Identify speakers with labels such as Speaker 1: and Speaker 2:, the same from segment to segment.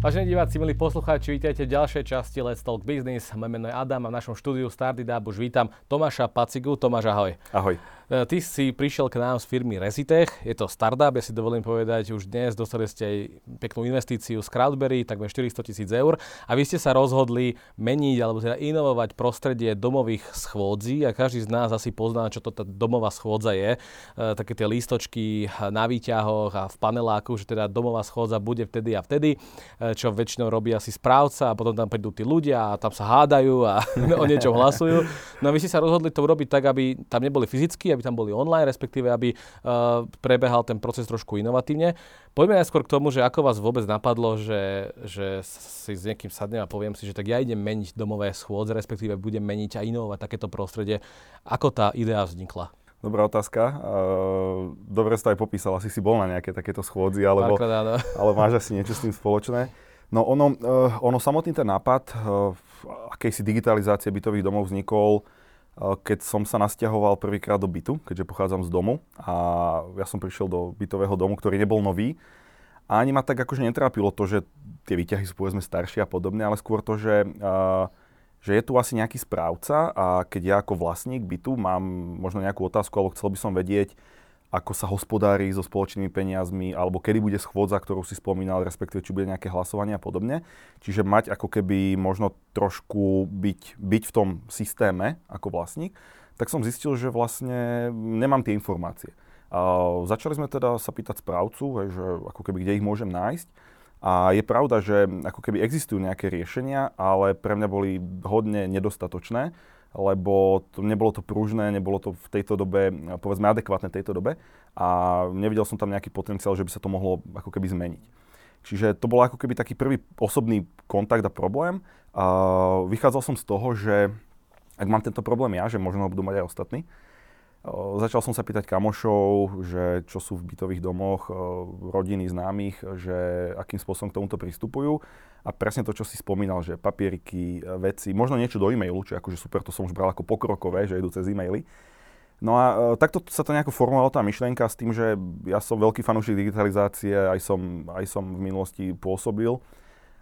Speaker 1: Vážení diváci, milí poslucháči, vítajte v ďalšej časti Let's Talk Business. Moje meno je Adam a v našom štúdiu Stardidab už vítam Tomáša Pacigu. Tomáš, ahoj.
Speaker 2: Ahoj.
Speaker 1: E, ty si prišiel k nám z firmy Resitech, je to startup, ja si dovolím povedať, už dnes dostali ste aj peknú investíciu z Crowdberry, takmer 400 tisíc eur a vy ste sa rozhodli meniť alebo teda inovovať prostredie domových schôdzí a každý z nás asi pozná, čo to tá domová schôdza je. E, také tie lístočky na výťahoch a v paneláku, že teda domová schôdza bude vtedy a vtedy, e, čo väčšinou robí asi správca a potom tam prídu tí ľudia a tam sa hádajú a o niečom hlasujú. No a vy ste sa rozhodli to urobiť tak, aby tam neboli fyzicky, aby tam boli online, respektíve aby uh, prebehal ten proces trošku inovatívne. Poďme najskôr k tomu, že ako vás vôbec napadlo, že, že si s niekým sadnem a poviem si, že tak ja idem meniť domové schôdze, respektíve budem meniť a inovovať takéto prostredie. Ako tá idea vznikla?
Speaker 2: Dobrá otázka. Dobre si to aj popísal, asi si bol na nejaké takéto schôdzi, alebo, ale máš asi niečo s tým spoločné. No ono, uh, ono samotný ten nápad akejsi digitalizácie bytových domov vznikol keď som sa nasťahoval prvýkrát do bytu, keďže pochádzam z domu a ja som prišiel do bytového domu, ktorý nebol nový. A ani ma tak akože netrápilo to, že tie výťahy sú povedzme staršie a podobne, ale skôr to, že, že je tu asi nejaký správca a keď ja ako vlastník bytu mám možno nejakú otázku alebo chcel by som vedieť, ako sa hospodári so spoločnými peniazmi, alebo kedy bude schôdza, ktorú si spomínal, respektíve či bude nejaké hlasovanie a podobne. Čiže mať ako keby možno trošku byť, byť v tom systéme ako vlastník, tak som zistil, že vlastne nemám tie informácie. A začali sme teda sa pýtať správcu, že ako keby kde ich môžem nájsť. A je pravda, že ako keby existujú nejaké riešenia, ale pre mňa boli hodne nedostatočné lebo to, nebolo to pružné, nebolo to v tejto dobe, povedzme, adekvátne tejto dobe a nevidel som tam nejaký potenciál, že by sa to mohlo ako keby zmeniť. Čiže to bol ako keby taký prvý osobný kontakt a problém. A vychádzal som z toho, že ak mám tento problém ja, že možno ho budú mať aj ostatní, Začal som sa pýtať kamošov, že čo sú v bytových domoch, rodiny známych, že akým spôsobom k tomuto pristupujú. A presne to, čo si spomínal, že papieriky, veci, možno niečo do e-mailu, čo akože super, to som už bral ako pokrokové, že idú cez e-maily. No a takto sa to nejako formovala tá myšlienka s tým, že ja som veľký fanúšik digitalizácie, aj som, aj som v minulosti pôsobil.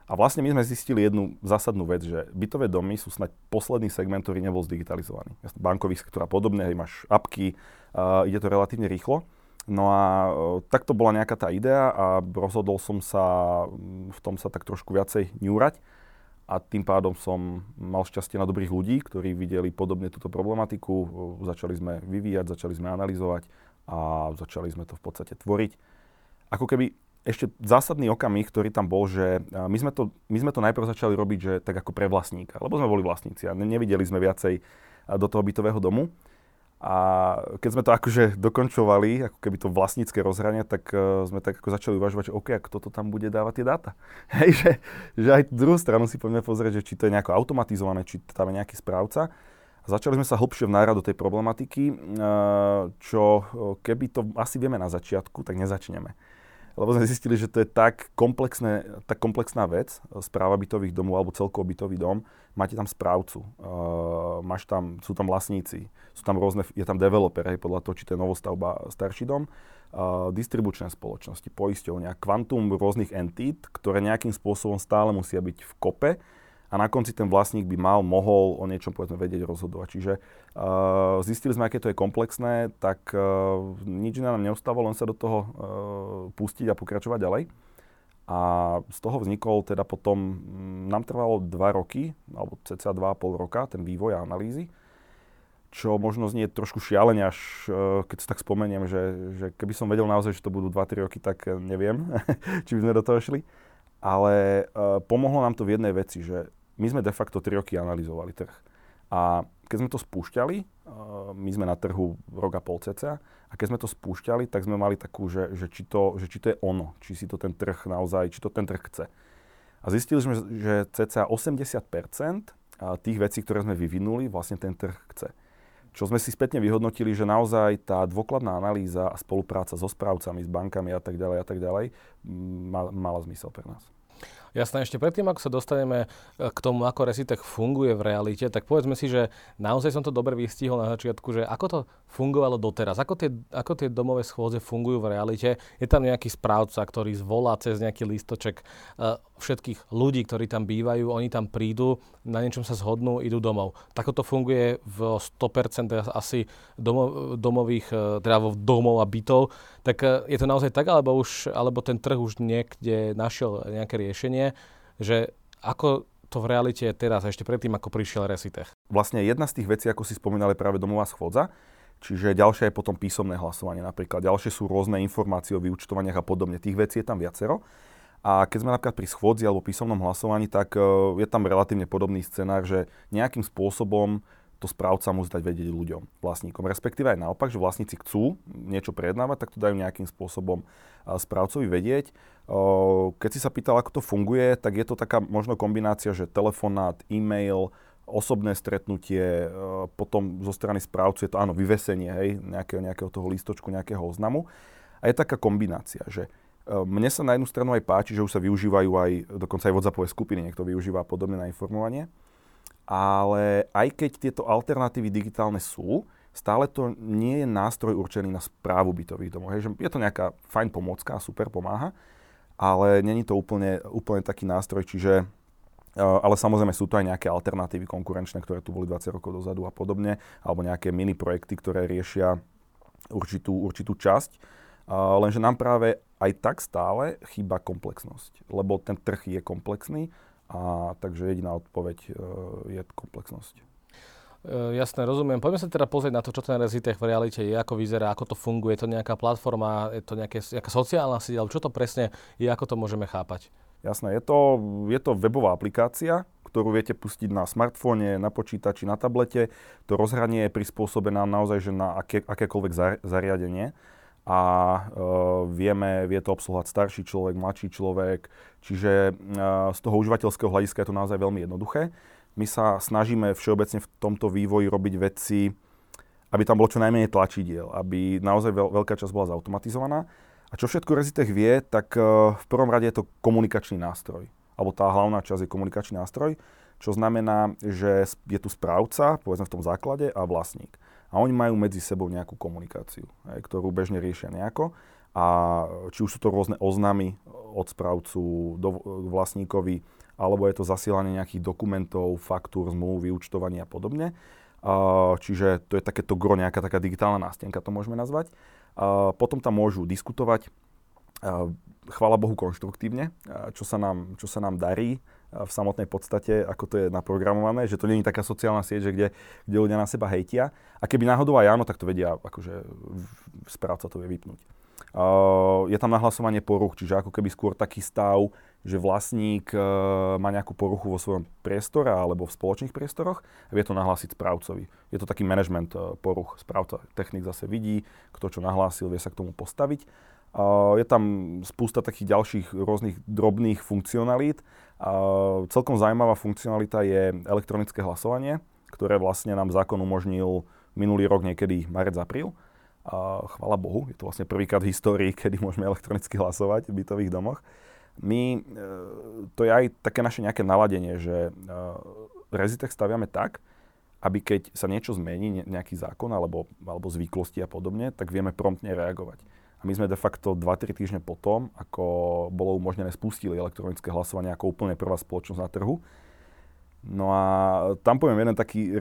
Speaker 2: A vlastne my sme zistili jednu zásadnú vec, že bytové domy sú snať posledný segment, ktorý nebol zdigitalizovaný. Bankový sektor a podobne, hej, máš apky, uh, ide to relatívne rýchlo. No a uh, takto bola nejaká tá idea a rozhodol som sa mm, v tom sa tak trošku viacej ňúrať a tým pádom som mal šťastie na dobrých ľudí, ktorí videli podobne túto problematiku. Začali sme vyvíjať, začali sme analyzovať a začali sme to v podstate tvoriť. Ako keby ešte zásadný okamih, ktorý tam bol, že my sme to, my sme to najprv začali robiť, že tak ako pre vlastníka, lebo sme boli vlastníci a nevideli sme viacej do toho bytového domu. A keď sme to akože dokončovali, ako keby to vlastnícke rozhranie, tak uh, sme tak ako začali uvažovať, že OK, a kto to tam bude dávať tie dáta. Hej, že, že aj druhú stranu si poďme pozrieť, že či to je nejako automatizované, či tam je nejaký správca. A začali sme sa hlbšie vnárať do tej problematiky, uh, čo keby to asi vieme na začiatku, tak nezačneme lebo sme zistili, že to je tak, komplexné, tak komplexná vec, správa bytových domov alebo celkovo bytový dom. Máte tam správcu, uh, máš tam, sú tam vlastníci, sú tam rôzne, je tam developer, hej, podľa toho, či to je novostavba, starší dom, uh, distribučné spoločnosti, poisťovňa, kvantum rôznych entít, ktoré nejakým spôsobom stále musia byť v kope, a na konci ten vlastník by mal, mohol o niečom povedzme vedieť rozhodovať. Čiže uh, zistili sme, aké to je komplexné, tak uh, nič iné nám neostávalo, len sa do toho uh, pustiť a pokračovať ďalej. A z toho vznikol teda potom, mm, nám trvalo 2 roky, alebo cca 2,5 roka, ten vývoj a analýzy, čo možno znie trošku šialene, až keď si tak spomeniem, že, že keby som vedel naozaj, že to budú 2-3 roky, tak neviem, či by sme do toho šli. Ale uh, pomohlo nám to v jednej veci, že my sme de facto 3 roky analyzovali trh. A keď sme to spúšťali, my sme na trhu rok a pol cca, a keď sme to spúšťali, tak sme mali takú, že, že, či, to, že či to je ono, či si to ten trh naozaj, či to ten trh chce. A zistili sme, že cca 80% tých vecí, ktoré sme vyvinuli, vlastne ten trh chce. Čo sme si spätne vyhodnotili, že naozaj tá dôkladná analýza a spolupráca so správcami, s bankami a tak ďalej a tak ďalej mala zmysel pre nás.
Speaker 1: Jasné, ešte predtým, ako sa dostaneme e, k tomu, ako Resitech funguje v realite, tak povedzme si, že naozaj som to dobre vystihol na začiatku, že ako to fungovalo doteraz? Ako tie, ako tie domové schôdze fungujú v realite? Je tam nejaký správca, ktorý zvolá cez nejaký listoček uh, všetkých ľudí, ktorí tam bývajú, oni tam prídu, na niečom sa zhodnú, idú domov. Tako to funguje v 100% asi domov, domových, uh, teda domov a bytov. Tak uh, je to naozaj tak, alebo, už, alebo ten trh už niekde našiel nejaké riešenie, že ako to v realite je teraz, ešte predtým, ako prišiel Resitech?
Speaker 2: Vlastne jedna z tých vecí, ako si spomínali, práve domová schôdza. Čiže ďalšia je potom písomné hlasovanie napríklad. Ďalšie sú rôzne informácie o vyučtovaniach a podobne. Tých vecí je tam viacero. A keď sme napríklad pri schôdzi alebo písomnom hlasovaní, tak e, je tam relatívne podobný scenár, že nejakým spôsobom to správca musí dať vedieť ľuďom, vlastníkom. Respektíve aj naopak, že vlastníci chcú niečo prejednávať, tak to dajú nejakým spôsobom správcovi vedieť. Keď si sa pýtal, ako to funguje, tak je to taká možno kombinácia, že telefonát, e-mail, osobné stretnutie, potom zo strany správcu je to áno, vyvesenie hej, nejakého, nejakého toho listočku, nejakého oznamu. A je taká kombinácia, že mne sa na jednu stranu aj páči, že už sa využívajú aj, dokonca aj WhatsAppové skupiny, niekto využíva podobne na informovanie ale aj keď tieto alternatívy digitálne sú, stále to nie je nástroj určený na správu bytových domov. Hej, že je to nejaká fajn pomocka, super pomáha, ale není to úplne, úplne taký nástroj, čiže e, ale samozrejme sú to aj nejaké alternatívy konkurenčné, ktoré tu boli 20 rokov dozadu a podobne, alebo nejaké mini projekty, ktoré riešia určitú, určitú časť. Lenže nám práve aj tak stále chýba komplexnosť, lebo ten trh je komplexný a takže jediná odpoveď e, je komplexnosť.
Speaker 1: E, jasné, rozumiem. Poďme sa teda pozrieť na to, čo ten Rezitech v realite je, ako vyzerá, ako to funguje. Je to nejaká platforma, je to nejaké, nejaká sociálna sieť, alebo čo to presne je, ako to môžeme chápať?
Speaker 2: Jasné, je to, je to webová aplikácia, ktorú viete pustiť na smartfóne, na počítači, na tablete. To rozhranie je prispôsobené naozaj že na aké, akékoľvek zariadenie a e, vieme, vie to obsluhovať starší človek, mladší človek, čiže e, z toho užívateľského hľadiska je to naozaj veľmi jednoduché. My sa snažíme všeobecne v tomto vývoji robiť veci, aby tam bolo čo najmenej tlačidiel, aby naozaj veľ, veľká časť bola zautomatizovaná. A čo všetko Rezitech vie, tak e, v prvom rade je to komunikačný nástroj. Alebo tá hlavná časť je komunikačný nástroj, čo znamená, že je tu správca, povedzme v tom základe, a vlastník a oni majú medzi sebou nejakú komunikáciu, aj, ktorú bežne riešia nejako. A či už sú to rôzne oznamy od správcu do vlastníkovi, alebo je to zasielanie nejakých dokumentov, faktúr, zmluv, vyučtovania a podobne. Čiže to je takéto gro, nejaká taká digitálna nástenka, to môžeme nazvať. Potom tam môžu diskutovať, chvála Bohu konštruktívne, čo sa nám, čo sa nám darí v samotnej podstate, ako to je naprogramované, že to nie je taká sociálna sieť, že kde, kde ľudia na seba hejtia. A keby náhodou aj áno, tak to vedia, akože správca to vie vypnúť. Uh, je tam nahlasovanie poruch, čiže ako keby skôr taký stav, že vlastník uh, má nejakú poruchu vo svojom priestore alebo v spoločných priestoroch a vie to nahlásiť správcovi. Je to taký management uh, poruch. Správca technik zase vidí, kto čo nahlásil, vie sa k tomu postaviť. Je tam spústa takých ďalších rôznych drobných funkcionalít. Celkom zaujímavá funkcionalita je elektronické hlasovanie, ktoré vlastne nám zákon umožnil minulý rok niekedy marec-apríl. Chvala Bohu, je to vlastne prvýkrát v histórii, kedy môžeme elektronicky hlasovať v bytových domoch. My, e, to je aj také naše nejaké naladenie, že e, Rezitech staviame tak, aby keď sa niečo zmení, nejaký zákon alebo, alebo zvyklosti a podobne, tak vieme promptne reagovať. A my sme de facto 2-3 týždne potom, ako bolo umožnené, spustili elektronické hlasovanie ako úplne prvá spoločnosť na trhu. No a tam poviem jeden taký e,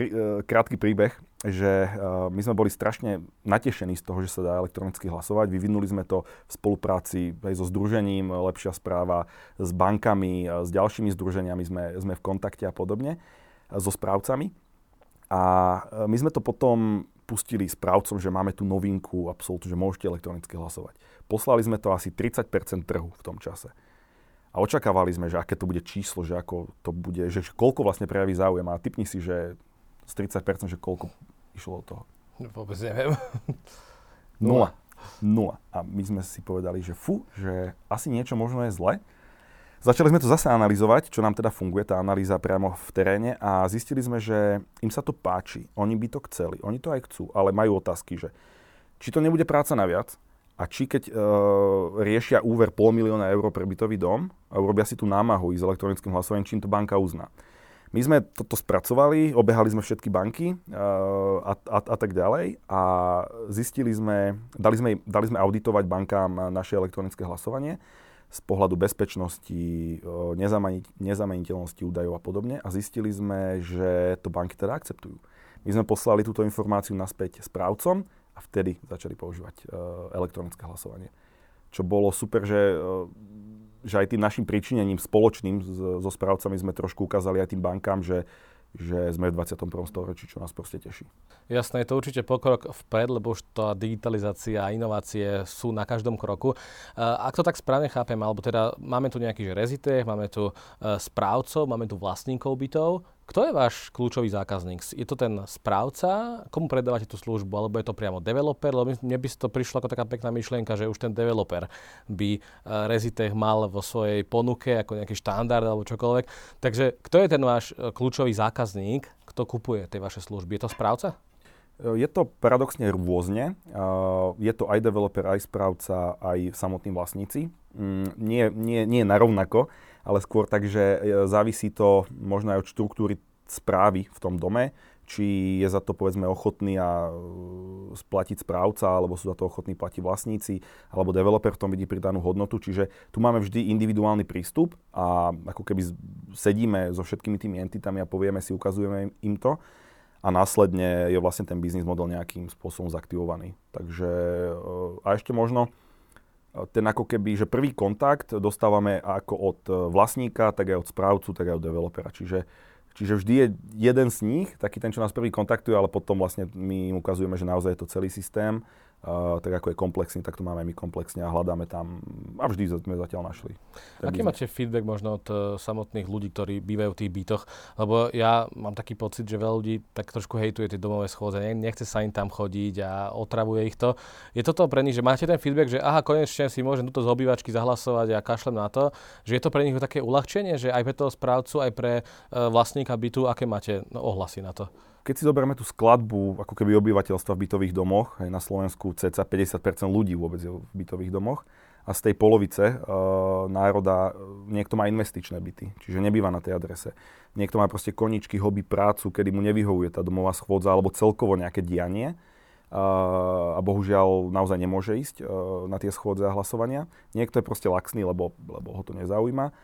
Speaker 2: krátky príbeh, že e, my sme boli strašne natešení z toho, že sa dá elektronicky hlasovať. Vyvinuli sme to v spolupráci aj so združením Lepšia správa, s bankami, s ďalšími združeniami sme, sme v kontakte a podobne, so správcami. A e, my sme to potom pustili správcom, že máme tu novinku, absolútne, že môžete elektronicky hlasovať. Poslali sme to asi 30% trhu v tom čase. A očakávali sme, že aké to bude číslo, že ako to bude, že koľko vlastne prejaví záujem. A typni si, že z 30%, že koľko išlo od toho.
Speaker 1: Vôbec neviem.
Speaker 2: Nula. Nula. A my sme si povedali, že fu, že asi niečo možno je zle, Začali sme to zase analyzovať, čo nám teda funguje, tá analýza priamo v teréne a zistili sme, že im sa to páči, oni by to chceli, oni to aj chcú, ale majú otázky, že či to nebude práca naviac a či keď e, riešia úver pol milióna eur pre bytový dom a urobia si tú námahu s elektronickým hlasovaním, čím to banka uzná. My sme toto spracovali, obehali sme všetky banky uh, a, a, a tak ďalej a zistili sme, dali sme, dali sme auditovať bankám naše elektronické hlasovanie z pohľadu bezpečnosti, nezameniteľnosti údajov a podobne a zistili sme, že to banky teda akceptujú. My sme poslali túto informáciu naspäť správcom a vtedy začali používať elektronické hlasovanie. Čo bolo super, že že aj tým našim príčinením spoločným so správcami sme trošku ukázali aj tým bankám, že že sme v 21. storočí, čo nás proste teší.
Speaker 1: Jasné, je to určite pokrok vpred, lebo už tá digitalizácia a inovácie sú na každom kroku. Ak to tak správne chápem, alebo teda máme tu nejaký rezitech, máme tu e, správcov, máme tu vlastníkov bytov, kto je váš kľúčový zákazník? Je to ten správca? Komu predávate tú službu? Alebo je to priamo developer? Lebo mne by to prišlo ako taká pekná myšlienka, že už ten developer by uh, Rezitech mal vo svojej ponuke ako nejaký štandard alebo čokoľvek. Takže kto je ten váš uh, kľúčový zákazník? Kto kupuje tie vaše služby? Je to správca?
Speaker 2: Je to paradoxne rôzne. Je to aj developer, aj správca, aj samotní vlastníci. Mm, nie, nie, nie narovnako ale skôr tak, že e, závisí to možno aj od štruktúry správy v tom dome, či je za to povedzme ochotný a e, splatiť správca, alebo sú za to ochotní platiť vlastníci, alebo developer v tom vidí pridanú hodnotu. Čiže tu máme vždy individuálny prístup a ako keby sedíme so všetkými tými entitami a povieme si, ukazujeme im to a následne je vlastne ten biznis model nejakým spôsobom zaktivovaný. Takže e, a ešte možno ten ako keby, že prvý kontakt dostávame ako od e, vlastníka, tak aj od správcu, tak aj od developera. Čiže, čiže vždy je jeden z nich, taký ten, čo nás prvý kontaktuje, ale potom vlastne my im ukazujeme, že naozaj je to celý systém Uh, tak ako je komplexný, tak to máme my komplexne a hľadáme tam a vždy sme zatiaľ našli.
Speaker 1: Aký máte feedback možno od uh, samotných ľudí, ktorí bývajú v tých bytoch? Lebo ja mám taký pocit, že veľa ľudí tak trošku hejtuje tie domové schôdze, nechce sa im tam chodiť a otravuje ich to. Je toto pre nich, že máte ten feedback, že aha, konečne si môžem túto z obývačky zahlasovať a kašlem na to, že je to pre nich také uľahčenie, že aj pre toho správcu, aj pre uh, vlastníka bytu, aké máte no, ohlasy na to?
Speaker 2: Keď si zoberieme tú skladbu ako keby obyvateľstva v bytových domoch, aj na Slovensku cca 50% ľudí vôbec je v bytových domoch, a z tej polovice uh, národa uh, niekto má investičné byty, čiže nebýva na tej adrese. Niekto má proste koničky, hobby, prácu, kedy mu nevyhovuje tá domová schôdza alebo celkovo nejaké dianie uh, a bohužiaľ naozaj nemôže ísť uh, na tie schôdze a hlasovania. Niekto je proste laxný, lebo, lebo ho to nezaujíma.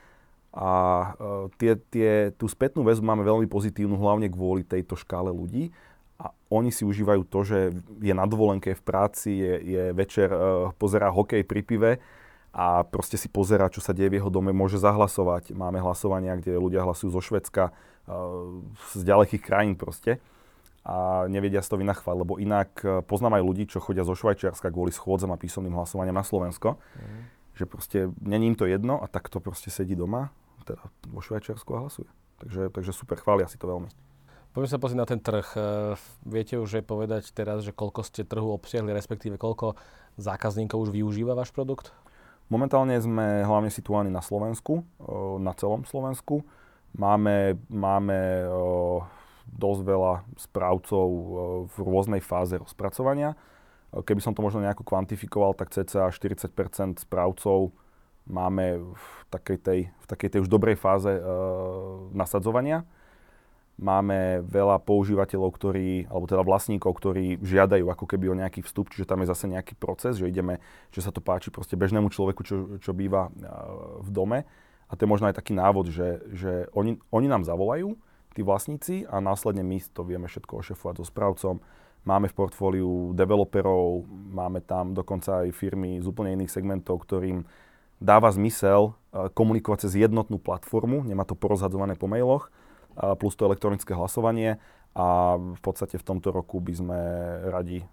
Speaker 2: A uh, tie, tie, tú spätnú väzbu máme veľmi pozitívnu, hlavne kvôli tejto škále ľudí. A oni si užívajú to, že je na dovolenke v práci, je, je večer, uh, pozerá hokej pri pive a proste si pozerá, čo sa deje v jeho dome, môže zahlasovať. Máme hlasovania, kde ľudia hlasujú zo Švedska, uh, z ďalekých krajín proste a nevedia si to vynachvať, lebo inak poznám aj ľudí, čo chodia zo Švajčiarska kvôli schôdzam a písomným hlasovaniam na Slovensko. Mm. Že proste není im to jedno a takto proste sedí doma teda vo Švajčiarsku a hlasuje. Takže, takže super, chvália si to veľmi.
Speaker 1: Poďme sa pozrieť na ten trh. E, viete už aj povedať teraz, že koľko ste trhu obsiahli, respektíve koľko zákazníkov už využíva váš produkt?
Speaker 2: Momentálne sme hlavne situovaní na Slovensku, e, na celom Slovensku. Máme, máme e, dosť veľa správcov v rôznej fáze rozpracovania. Keby som to možno nejako kvantifikoval, tak cca 40% správcov máme v takej tej, v takej tej už dobrej fáze e, nasadzovania. Máme veľa používateľov, ktorí, alebo teda vlastníkov, ktorí žiadajú ako keby o nejaký vstup, čiže tam je zase nejaký proces, že ideme, že sa to páči proste bežnému človeku, čo, čo býva e, v dome. A to je možno aj taký návod, že, že oni, oni nám zavolajú, tí vlastníci, a následne my to vieme všetko ošefovať so správcom. Máme v portfóliu developerov, máme tam dokonca aj firmy z úplne iných segmentov, ktorým dáva zmysel e, komunikovať cez jednotnú platformu, nemá to porozhadzované po mailoch, e, plus to elektronické hlasovanie a v podstate v tomto roku by sme radi e,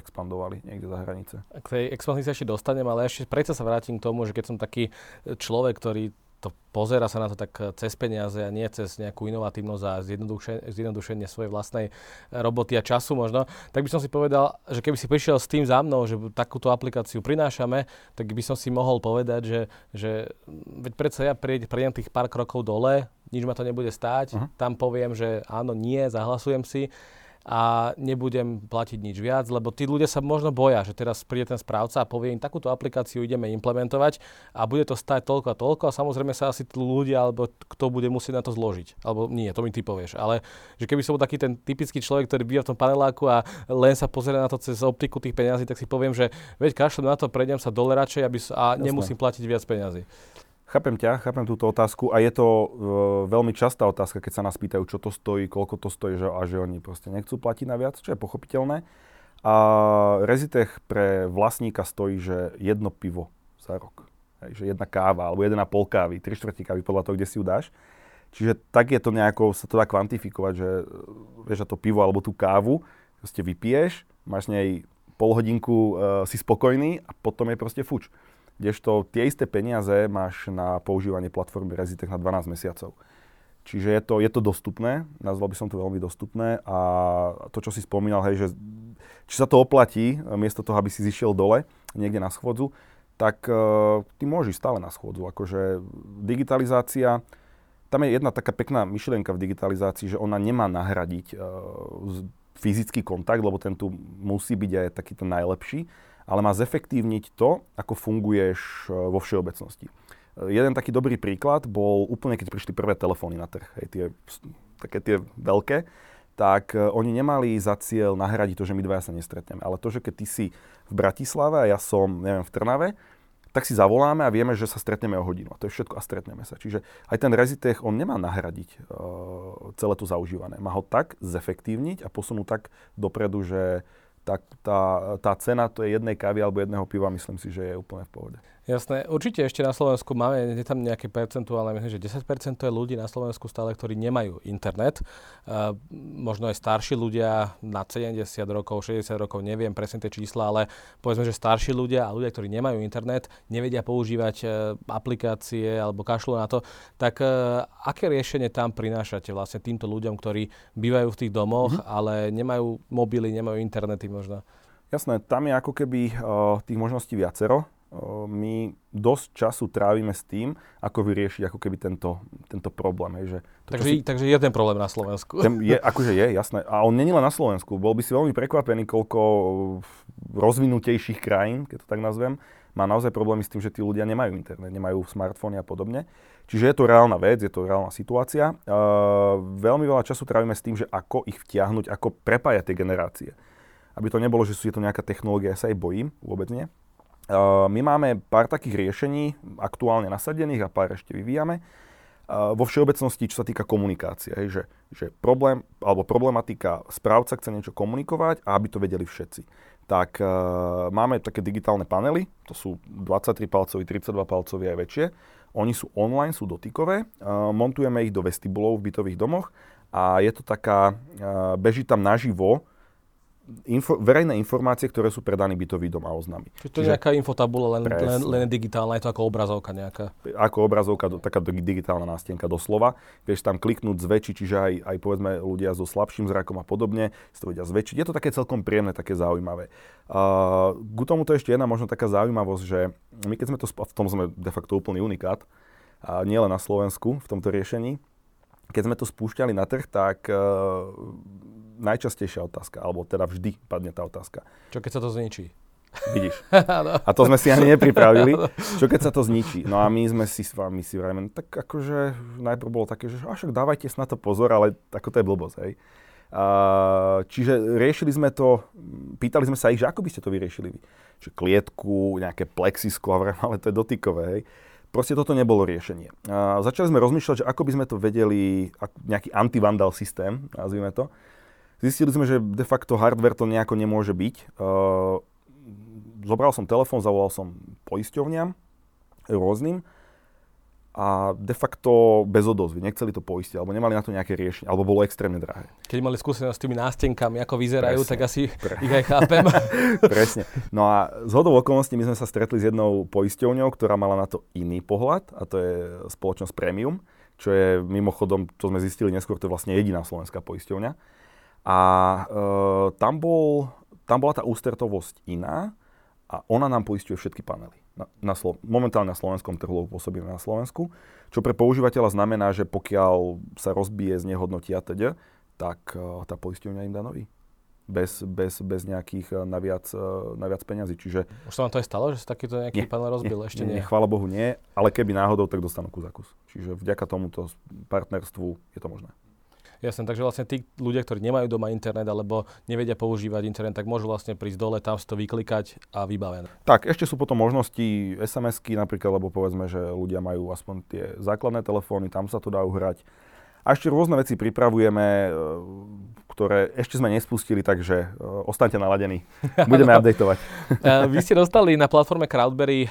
Speaker 2: expandovali niekde za hranice.
Speaker 1: K tej expanzii sa ešte dostanem, ale ešte predsa sa vrátim k tomu, že keď som taký človek, ktorý to pozera sa na to tak cez peniaze a nie cez nejakú inovatívnosť a zjednodušenie, zjednodušenie svojej vlastnej roboty a času možno, tak by som si povedal, že keby si prišiel s tým za mnou, že takúto aplikáciu prinášame, tak by som si mohol povedať, že, že veď predsa ja prejdem tých pár krokov dole, nič ma to nebude stáť, uh-huh. tam poviem, že áno, nie, zahlasujem si a nebudem platiť nič viac, lebo tí ľudia sa možno boja, že teraz príde ten správca a povie im, takúto aplikáciu ideme implementovať a bude to stať toľko a toľko a samozrejme sa asi tí ľudia alebo kto bude musieť na to zložiť. Alebo nie, to mi ty povieš. Ale že keby som bol taký ten typický človek, ktorý býva v tom paneláku a len sa pozrie na to cez optiku tých peňazí, tak si poviem, že veď kašlem na to, prejdem sa dole radšej aby, a nemusím platiť viac peňazí.
Speaker 2: Chápem ťa, chápem túto otázku a je to e, veľmi častá otázka, keď sa nás pýtajú, čo to stojí, koľko to stojí že, a že oni proste nechcú platiť na viac, čo je pochopiteľné. A Rezitech pre vlastníka stojí, že jedno pivo za rok. Hej, že jedna káva, alebo jedna pol kávy, tri štvrtí kávy podľa toho, kde si ju dáš. Čiže tak je to nejako, sa to dá kvantifikovať, že e, vieš, to pivo alebo tú kávu proste vypiješ, máš nej pol hodinku uh, si spokojný a potom je proste fuč kdežto tie isté peniaze máš na používanie platformy Rezitech na 12 mesiacov. Čiže je to, je to dostupné, nazval by som to veľmi dostupné a to, čo si spomínal, hej, že či sa to oplatí, miesto toho, aby si zišiel dole niekde na schôdzu, tak uh, ty môžeš stále na schôdzu. Akože digitalizácia, tam je jedna taká pekná myšlienka v digitalizácii, že ona nemá nahradiť uh, fyzický kontakt, lebo ten tu musí byť aj taký ten najlepší, ale má zefektívniť to, ako funguješ e, vo všeobecnosti. E, jeden taký dobrý príklad bol úplne, keď prišli prvé telefóny na trh, hej, tie, také tie veľké, tak uh, oni nemali za cieľ nahradiť to, že my dvaja sa nestretneme. Ale to, že keď ty si v Bratislave a ja som, neviem, v Trnave, tak si zavoláme a vieme, že sa stretneme o hodinu. A to je všetko a stretneme sa. Čiže aj ten Rezitech, on nemá nahradiť uh, celé to zaužívané. Má ho tak zefektívniť a posunúť tak dopredu, že tak tá, tá cena to je jednej kávy alebo jedného piva, myslím si, že je úplne v pohode.
Speaker 1: Jasné. Určite ešte na Slovensku máme, je tam nejaké ale myslím, že 10% je ľudí na Slovensku stále, ktorí nemajú internet. Uh, možno aj starší ľudia na 70 rokov, 60 rokov, neviem presne tie čísla, ale povedzme, že starší ľudia a ľudia, ktorí nemajú internet, nevedia používať uh, aplikácie alebo kašľú na to, tak uh, aké riešenie tam prinášate vlastne týmto ľuďom, ktorí bývajú v tých domoch, mm-hmm. ale nemajú mobily, nemajú internety možno?
Speaker 2: Jasné, tam je ako keby uh, tých možností viacero my dosť času trávime s tým, ako vyriešiť ako keby tento, tento problém. Hej, že
Speaker 1: to, takže, si, takže je ten problém na Slovensku.
Speaker 2: Ten je, akože je, jasné. A on není len na Slovensku. Bol by si veľmi prekvapený, koľko rozvinutejších krajín, keď to tak nazvem, má naozaj problémy s tým, že tí ľudia nemajú internet, nemajú smartfóny a podobne. Čiže je to reálna vec, je to reálna situácia. Uh, veľmi veľa času trávime s tým, že ako ich vtiahnuť, ako prepájať tie generácie. Aby to nebolo, že sú je to nejaká technológia, ja sa aj bojím, vôbec nie my máme pár takých riešení aktuálne nasadených a pár ešte vyvíjame. Vo všeobecnosti, čo sa týka komunikácie, že, že problém alebo problematika správca chce niečo komunikovať a aby to vedeli všetci. Tak máme také digitálne panely, to sú 23 palcový, 32 palcový aj väčšie. Oni sú online, sú dotykové, montujeme ich do vestibulov v bytových domoch a je to taká, beží tam naživo info, verejné informácie, ktoré sú pre daný bytový dom a oznámy.
Speaker 1: Čiže to je nejaká infotabula, len, len, len digitálna, je to ako obrazovka nejaká.
Speaker 2: Ako obrazovka, taká digitálna nástenka doslova. Vieš tam kliknúť zväčšiť, čiže aj, aj povedzme ľudia so slabším zrakom a podobne si to vedia zväčšiť. Je to také celkom príjemné, také zaujímavé. Uh, k tomuto ešte jedna možno taká zaujímavosť, že my keď sme to, v tom sme de facto úplný unikát, a nielen na Slovensku v tomto riešení, keď sme to spúšťali na trh, tak uh, najčastejšia otázka, alebo teda vždy padne tá otázka.
Speaker 1: Čo keď sa to zničí?
Speaker 2: Vidíš. A to sme si ani nepripravili. Čo keď sa to zničí? No a my sme si s vami si vrajme, no tak akože najprv bolo také, že však dávajte si na to pozor, ale ako to je blbosť, hej. A, čiže riešili sme to, pýtali sme sa ich, že ako by ste to vyriešili vy? Klietku, nejaké plexisko, ale to je dotykové, hej. Proste toto nebolo riešenie. A začali sme rozmýšľať, že ako by sme to vedeli, nejaký antivandal systém, nazvime to, Zistili sme, že de facto hardware to nejako nemôže byť. Uh, zobral som telefón, zavolal som poisťovňam rôznym a de facto bez odozvy. Nechceli to poistiť, alebo nemali na to nejaké riešenie, alebo bolo extrémne drahé.
Speaker 1: Keď mali skúsenosť s tými nástenkami, ako vyzerajú, Presne. tak asi Pre... ich aj chápem.
Speaker 2: Presne. No a z hodou okolností my sme sa stretli s jednou poisťovňou, ktorá mala na to iný pohľad, a to je spoločnosť Premium, čo je mimochodom, čo sme zistili neskôr, to je vlastne jediná slovenská poisťovňa a e, tam, bol, tam bola tá ústretovosť iná a ona nám poistuje všetky panely. Na, na Slo- momentálne na slovenskom trhu pôsobíme na Slovensku, čo pre používateľa znamená, že pokiaľ sa rozbije, znehodnotí a teda, tak tá poisťovňa im dá nový bez, bez, bez nejakých naviac, naviac peňazí. Čiže,
Speaker 1: Už sa vám to aj stalo, že sa takýto nejaký panel rozbil?
Speaker 2: Nie,
Speaker 1: Ešte
Speaker 2: nie, nie. Chvála Bohu nie, ale keby náhodou, tak dostanú kus za kus. Čiže vďaka tomuto partnerstvu je to možné.
Speaker 1: Jasne, takže vlastne tí ľudia, ktorí nemajú doma internet alebo nevedia používať internet, tak môžu vlastne prísť dole, tam si to vyklikať a vybavené.
Speaker 2: Tak, ešte sú potom možnosti SMS-ky napríklad, lebo povedzme, že ľudia majú aspoň tie základné telefóny, tam sa to dá uhrať. A ešte rôzne veci pripravujeme, e, ktoré ešte sme nespustili, takže e, ostaňte naladení. Budeme updateovať.
Speaker 1: E, vy ste dostali na platforme Crowdberry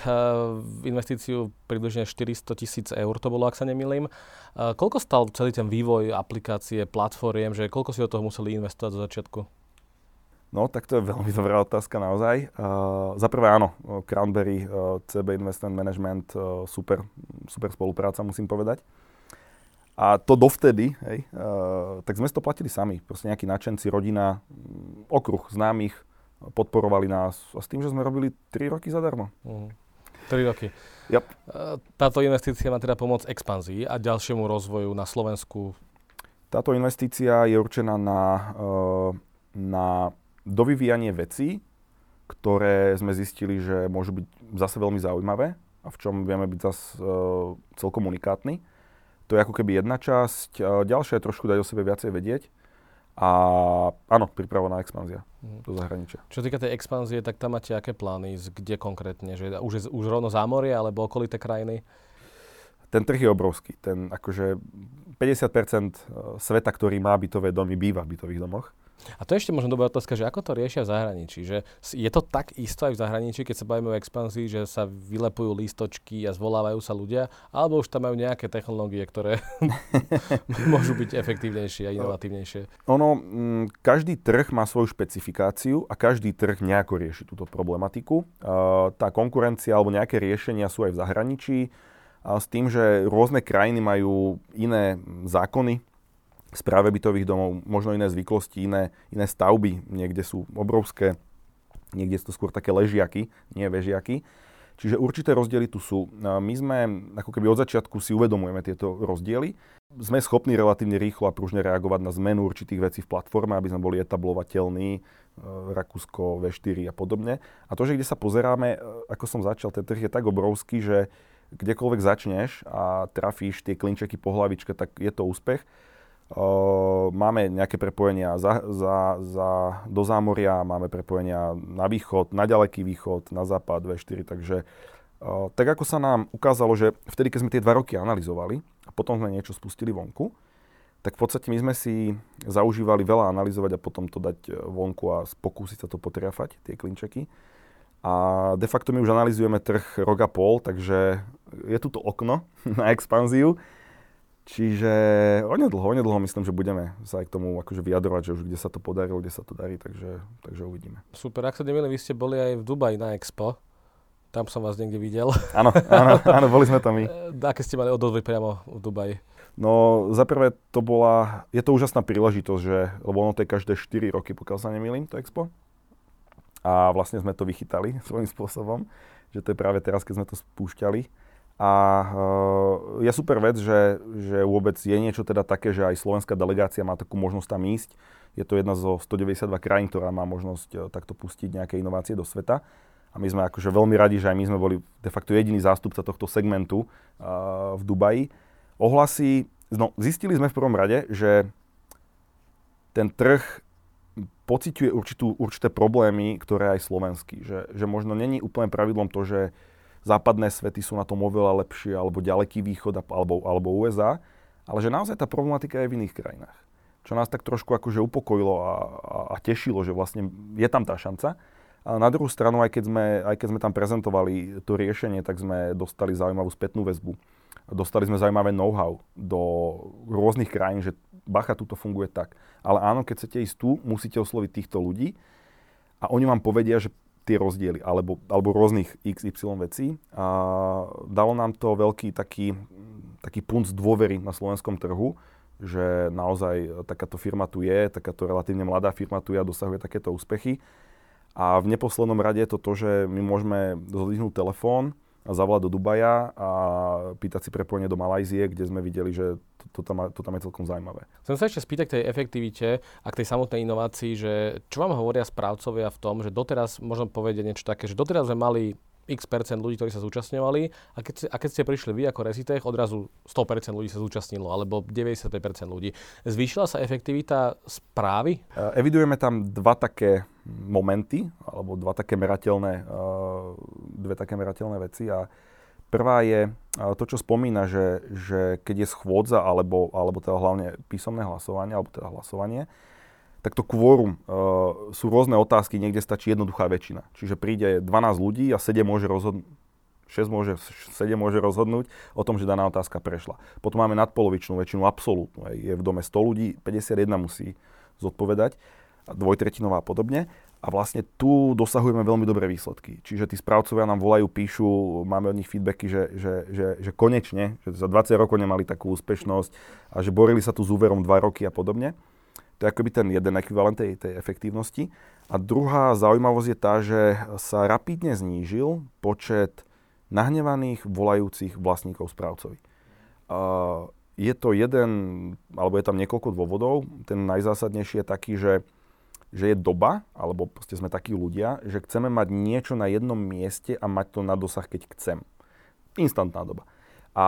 Speaker 1: investíciu približne 400 tisíc eur, to bolo, ak sa nemýlim. Koľko stal celý ten vývoj aplikácie, platformiem, že koľko si do toho museli investovať zo začiatku?
Speaker 2: No, tak to je veľmi dobrá otázka naozaj. Uh, za prvé áno, Crowdberry, uh, CB Investment Management, uh, super, super spolupráca musím povedať. A to dovtedy, hej, uh, tak sme to platili sami. Proste nejakí nadšenci, rodina, mm, okruh známych podporovali nás a s tým, že sme robili 3 roky zadarmo. Uh,
Speaker 1: 3 roky.
Speaker 2: Yep.
Speaker 1: Uh, táto investícia má teda pomôcť expanzii a ďalšiemu rozvoju na Slovensku?
Speaker 2: Táto investícia je určená na, na dovyvíjanie vecí, ktoré sme zistili, že môžu byť zase veľmi zaujímavé a v čom vieme byť zase celkom unikátni. To je ako keby jedna časť. Ďalšia je trošku dať o sebe viacej vedieť. A áno, pripravená expanzia mm. do zahraničia.
Speaker 1: Čo týka tej expanzie, tak tam máte aké plány? Kde konkrétne? Že už, už rovno zámorie alebo okolité krajiny?
Speaker 2: Ten trh je obrovský. Ten akože 50% e, sveta, ktorý má bytové domy, býva v bytových domoch.
Speaker 1: A to je ešte možno dobrá otázka, že ako to riešia v zahraničí. Že je to tak isto aj v zahraničí, keď sa bavíme o expanzii, že sa vylepujú lístočky a zvolávajú sa ľudia, alebo už tam majú nejaké technológie, ktoré môžu byť efektívnejšie a inovatívnejšie?
Speaker 2: Ono, m, mm, každý trh má svoju špecifikáciu a každý trh nejako rieši túto problematiku. Uh, tá konkurencia alebo nejaké riešenia sú aj v zahraničí. S tým, že rôzne krajiny majú iné zákony, správe bytových domov, možno iné zvyklosti, iné, iné stavby. Niekde sú obrovské, niekde sú to skôr také ležiaky, nie vežiaky. Čiže určité rozdiely tu sú. My sme, ako keby od začiatku si uvedomujeme tieto rozdiely. Sme schopní relatívne rýchlo a pružne reagovať na zmenu určitých vecí v platforme, aby sme boli etablovateľní, e, Rakúsko, V4 a podobne. A to, že kde sa pozeráme, e, ako som začal, ten trh je tak obrovský, že kdekoľvek začneš a trafíš tie klinčeky po hlavičke, tak je to úspech máme nejaké prepojenia za, za, za, do zámoria, máme prepojenia na východ, na ďaleký východ, na západ V4, takže tak ako sa nám ukázalo, že vtedy, keď sme tie dva roky analyzovali a potom sme niečo spustili vonku, tak v podstate my sme si zaužívali veľa analyzovať a potom to dať e, vonku a pokúsiť sa to potriafať, tie klinčeky. A de facto my už analizujeme trh rok a pol, takže je tu to okno na expanziu Čiže onedlho, onedlho myslím, že budeme sa aj k tomu akože vyjadrovať, že už kde sa to podarilo, kde sa to darí, takže, takže uvidíme.
Speaker 1: Super, ak sa nemýlim, vy ste boli aj v Dubaji na Expo. Tam som vás niekde videl.
Speaker 2: Áno, áno, áno, boli sme tam my.
Speaker 1: Aké ste mali odozvy priamo v Dubaji?
Speaker 2: No, za prvé to bola, je to úžasná príležitosť, že, lebo ono to je každé 4 roky, pokiaľ sa nemýlim, to Expo. A vlastne sme to vychytali svojím spôsobom, že to je práve teraz, keď sme to spúšťali. A uh, je super vec, že, že vôbec je niečo teda také, že aj slovenská delegácia má takú možnosť tam ísť. Je to jedna zo 192 krajín, ktorá má možnosť uh, takto pustiť nejaké inovácie do sveta. A my sme akože veľmi radi, že aj my sme boli de facto jediný zástupca tohto segmentu uh, v Dubaji. Ohlasy, no zistili sme v prvom rade, že ten trh pociťuje určitú, určité problémy, ktoré aj slovenský. Že, že možno není úplne pravidlom to, že západné svety sú na tom oveľa lepšie, alebo ďaleký východ, alebo, alebo USA, ale že naozaj tá problematika je v iných krajinách. Čo nás tak trošku akože upokojilo a, a, a tešilo, že vlastne je tam tá šanca. A na druhú stranu, aj keď, sme, aj keď sme tam prezentovali to riešenie, tak sme dostali zaujímavú spätnú väzbu. Dostali sme zaujímavé know-how do rôznych krajín, že bacha, tuto funguje tak. Ale áno, keď chcete ísť tu, musíte osloviť týchto ľudí a oni vám povedia, že tie rozdiely, alebo, alebo rôznych XY vecí. A dalo nám to veľký taký, taký punc dôvery na slovenskom trhu, že naozaj takáto firma tu je, takáto relatívne mladá firma tu je a dosahuje takéto úspechy. A v neposlednom rade je to to, že my môžeme zodvihnúť telefón, zavolať do Dubaja a pýtať si prepojenie do Malajzie, kde sme videli, že to, to, tam, to tam je celkom zaujímavé.
Speaker 1: Chcem sa ešte spýtať k tej efektivite a k tej samotnej inovácii, že čo vám hovoria správcovia v tom, že doteraz, možno povedať niečo také, že doteraz sme mali x percent ľudí, ktorí sa zúčastňovali a keď, a keď ste prišli vy ako Resitech, odrazu 100% ľudí sa zúčastnilo, alebo 95% ľudí. Zvýšila sa efektivita správy?
Speaker 2: Evidujeme tam dva také momenty, alebo dva také merateľné, dve také merateľné veci a Prvá je to, čo spomína, že, že keď je schôdza, alebo, alebo teda hlavne písomné hlasovanie, alebo teda hlasovanie, tak to kvórum uh, sú rôzne otázky, niekde stačí jednoduchá väčšina. Čiže príde 12 ľudí a 7 môže rozhodnúť 6 môže, 7 môže rozhodnúť o tom, že daná otázka prešla. Potom máme nadpolovičnú väčšinu, absolútnu. Je v dome 100 ľudí, 51 musí zodpovedať, dvojtretinová a podobne. A vlastne tu dosahujeme veľmi dobré výsledky. Čiže tí správcovia nám volajú, píšu, máme od nich feedbacky, že, že, že, že konečne, že za 20 rokov nemali takú úspešnosť a že borili sa tu s úverom 2 roky a podobne. To je akoby ten jeden ekvivalent tej, tej efektívnosti. A druhá zaujímavosť je tá, že sa rapidne znížil počet nahnevaných volajúcich vlastníkov správcovi. Uh, je to jeden, alebo je tam niekoľko dôvodov. Ten najzásadnejší je taký, že, že je doba, alebo proste sme takí ľudia, že chceme mať niečo na jednom mieste a mať to na dosah, keď chcem. Instantná doba. A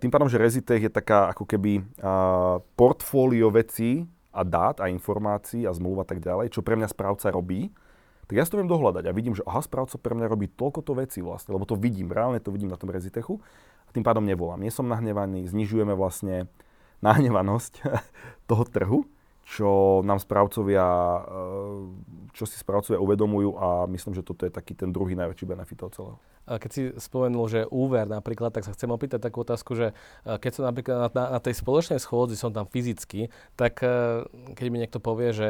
Speaker 2: tým pádom, že Rezitech je taká ako keby uh, portfólio vecí, a dát a informácií a zmluv a tak ďalej, čo pre mňa správca robí, tak ja si to viem dohľadať a vidím, že aha, správca pre mňa robí toľko to veci vlastne, lebo to vidím, reálne to vidím na tom Rezitechu a tým pádom nevolám. Nie som nahnevaný, znižujeme vlastne nahnevanosť toho trhu, čo nám správcovia, eh, čo si správcovia uvedomujú a myslím, že toto je taký ten druhý najväčší benefit toho celého.
Speaker 1: Keď si spomenul, že úver napríklad, tak sa chcem opýtať takú otázku, že eh, keď som napríklad na, na tej spoločnej schôdzi, som tam fyzicky, tak eh, keď mi niekto povie, že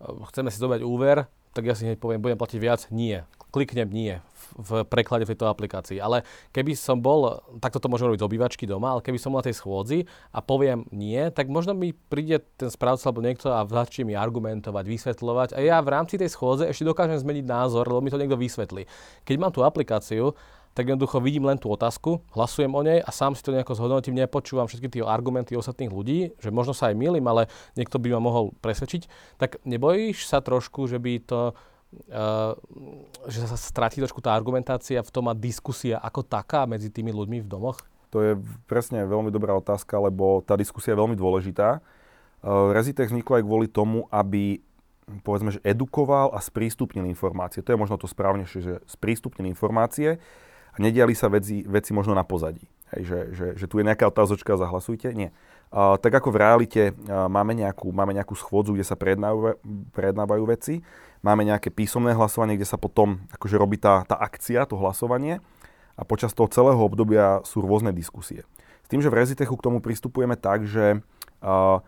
Speaker 1: chceme si zobrať úver, tak ja si hneď poviem, budem platiť viac? Nie. Kliknem nie v preklade v tejto aplikácii. Ale keby som bol, takto to môžem robiť z obývačky doma, ale keby som bol na tej schôdzi a poviem nie, tak možno mi príde ten správca alebo niekto a začne mi argumentovať, vysvetľovať a ja v rámci tej schôdze ešte dokážem zmeniť názor, lebo mi to niekto vysvetlí. Keď mám tú aplikáciu, tak jednoducho vidím len tú otázku, hlasujem o nej a sám si to nejako zhodnotím, nepočúvam všetky tie argumenty ostatných ľudí, že možno sa aj milím, ale niekto by ma mohol presvedčiť. Tak nebojíš sa trošku, že by to Uh, že sa stratí trošku tá argumentácia v tom a diskusia ako taká medzi tými ľuďmi v domoch?
Speaker 2: To je presne veľmi dobrá otázka, lebo tá diskusia je veľmi dôležitá. Uh, Rezitech vzniklo aj kvôli tomu, aby povedzme, že edukoval a sprístupnil informácie. To je možno to správnejšie, že sprístupnil informácie a nediali sa veci, veci možno na pozadí. Hej, že, že, že tu je nejaká otázočka, zahlasujte. Nie. Uh, tak ako v realite uh, máme, nejakú, máme nejakú schôdzu, kde sa prejednávajú veci, máme nejaké písomné hlasovanie, kde sa potom akože robí tá, tá akcia, to hlasovanie a počas toho celého obdobia sú rôzne diskusie. S tým, že v Rezitechu k tomu pristupujeme tak, že uh,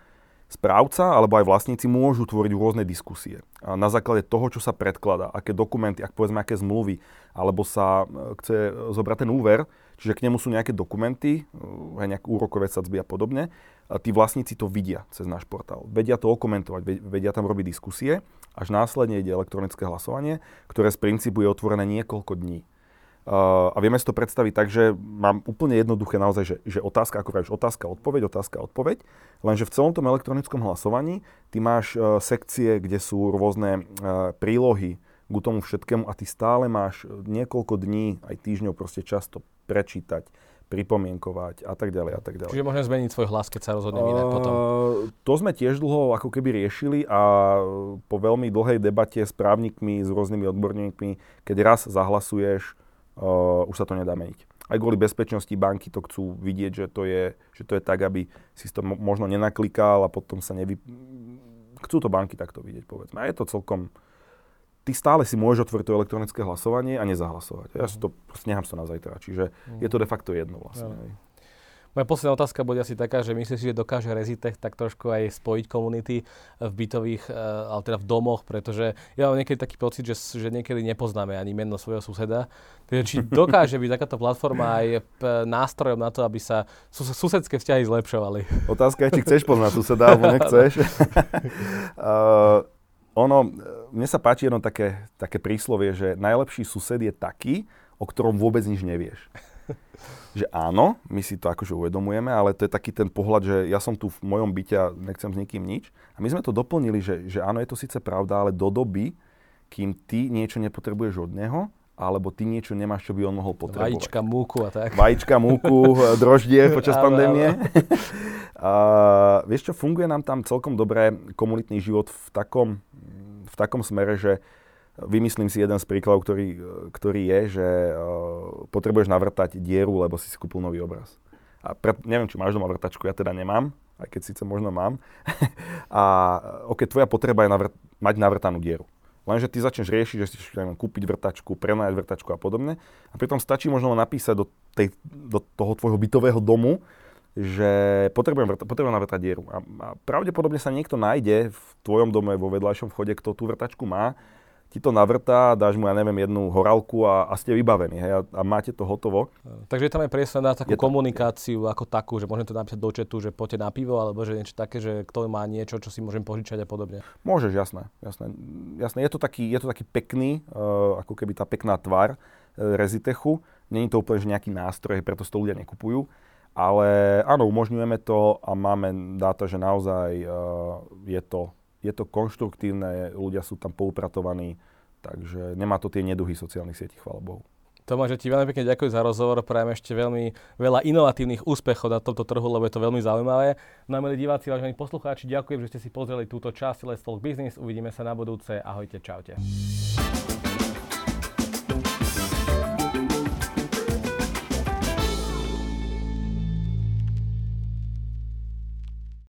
Speaker 2: Správca alebo aj vlastníci môžu tvoriť rôzne diskusie na základe toho, čo sa predkladá, aké dokumenty, ak povedzme, aké zmluvy, alebo sa e, chce zobrať ten úver, čiže k nemu sú nejaké dokumenty, e, aj nejaké úrokové sadzby a podobne. A tí vlastníci to vidia cez náš portál. Vedia to okomentovať, vedia tam robiť diskusie, až následne ide elektronické hlasovanie, ktoré z princípu je otvorené niekoľko dní. Uh, a vieme si to predstaviť tak, že mám úplne jednoduché naozaj, že, že otázka, ako vravíš, otázka, odpoveď, otázka, odpoveď, lenže v celom tom elektronickom hlasovaní ty máš uh, sekcie, kde sú rôzne uh, prílohy k tomu všetkému a ty stále máš niekoľko dní, aj týždňov proste často prečítať, pripomienkovať a tak ďalej a tak ďalej.
Speaker 1: Čiže môžem zmeniť svoj hlas, keď sa rozhodnem inak potom?
Speaker 2: To sme tiež dlho ako keby riešili a po veľmi dlhej debate s právnikmi, s rôznymi odborníkmi, keď raz zahlasuješ, uh, už sa to nedá meniť. Aj kvôli bezpečnosti banky to chcú vidieť, že to je, že to je tak, aby si to možno nenaklikal a potom sa nevy... Chcú to banky takto vidieť, povedzme. A je to celkom... Ty stále si môžeš otvoriť to elektronické hlasovanie a nezahlasovať. Ja si to, nechám to na zajtra. Čiže je to de facto jedno vlastne. Ja.
Speaker 1: Moja posledná otázka bude asi taká, že myslíš si, že dokáže Rezitech tak trošku aj spojiť komunity v bytových, eh, ale teda v domoch, pretože ja mám niekedy taký pocit, že, že niekedy nepoznáme ani meno svojho suseda. Takže či dokáže byť takáto platforma aj nástrojom na to, aby sa sus- susedské vzťahy zlepšovali?
Speaker 2: Otázka je, či chceš poznať suseda, alebo nechceš. uh, ono, mne sa páči jedno také, také príslovie, že najlepší sused je taký, o ktorom vôbec nič nevieš. že áno, my si to akože uvedomujeme, ale to je taký ten pohľad, že ja som tu v mojom byte a nechcem s nikým nič. A my sme to doplnili, že, že áno, je to síce pravda, ale do doby, kým ty niečo nepotrebuješ od neho, alebo ty niečo nemáš, čo by on mohol potrebovať.
Speaker 1: Vajíčka, múku a tak.
Speaker 2: Vajíčka, múku, droždie počas pandémie. a, vieš čo, funguje nám tam celkom dobre komunitný život v takom, v takom smere, že vymyslím si jeden z príkladov, ktorý, ktorý je, že uh, potrebuješ navrtať dieru, lebo si si nový obraz. A pre, neviem, či máš doma vrtačku, ja teda nemám, aj keď síce možno mám. a ok, tvoja potreba je navrt, mať navrtanú dieru. Lenže ty začneš riešiť, že si neviem, kúpiť vrtačku, prenajať vrtačku a podobne. A pritom stačí možno napísať do, tej, do toho tvojho bytového domu, že potrebujem, vrta, potrebujem navrtať dieru. A, a pravdepodobne sa niekto nájde v tvojom dome, vo vedľajšom vchode, kto tú vrtačku má ti to navrtá, dáš mu, ja neviem, jednu horálku a, a ste vybavení hej, a, a máte to hotovo.
Speaker 1: Takže je tam aj priestor na takú je komunikáciu to, ako takú, že môžem to napísať do četu, že poďte na pivo, alebo že niečo také, že kto má niečo, čo si môžem požičať a podobne.
Speaker 2: Môžeš, jasné. jasné. jasné. Je, to taký, je to taký pekný, uh, ako keby tá pekná tvár uh, Rezitechu. Není to úplne že nejaký nástroj, preto to ľudia nekupujú. Ale áno, umožňujeme to a máme dáta, že naozaj uh, je to je to konštruktívne, ľudia sú tam poupratovaní, takže nemá to tie neduhy sociálnych sietí, chvála Bohu.
Speaker 1: Tomáš, ti veľmi pekne ďakujem za rozhovor, prajem ešte veľmi veľa inovatívnych úspechov na tomto trhu, lebo je to veľmi zaujímavé. No a milí diváci, vážení poslucháči, ďakujem, že ste si pozreli túto časť Let's Talk Business. Uvidíme sa na budúce. Ahojte, čaute.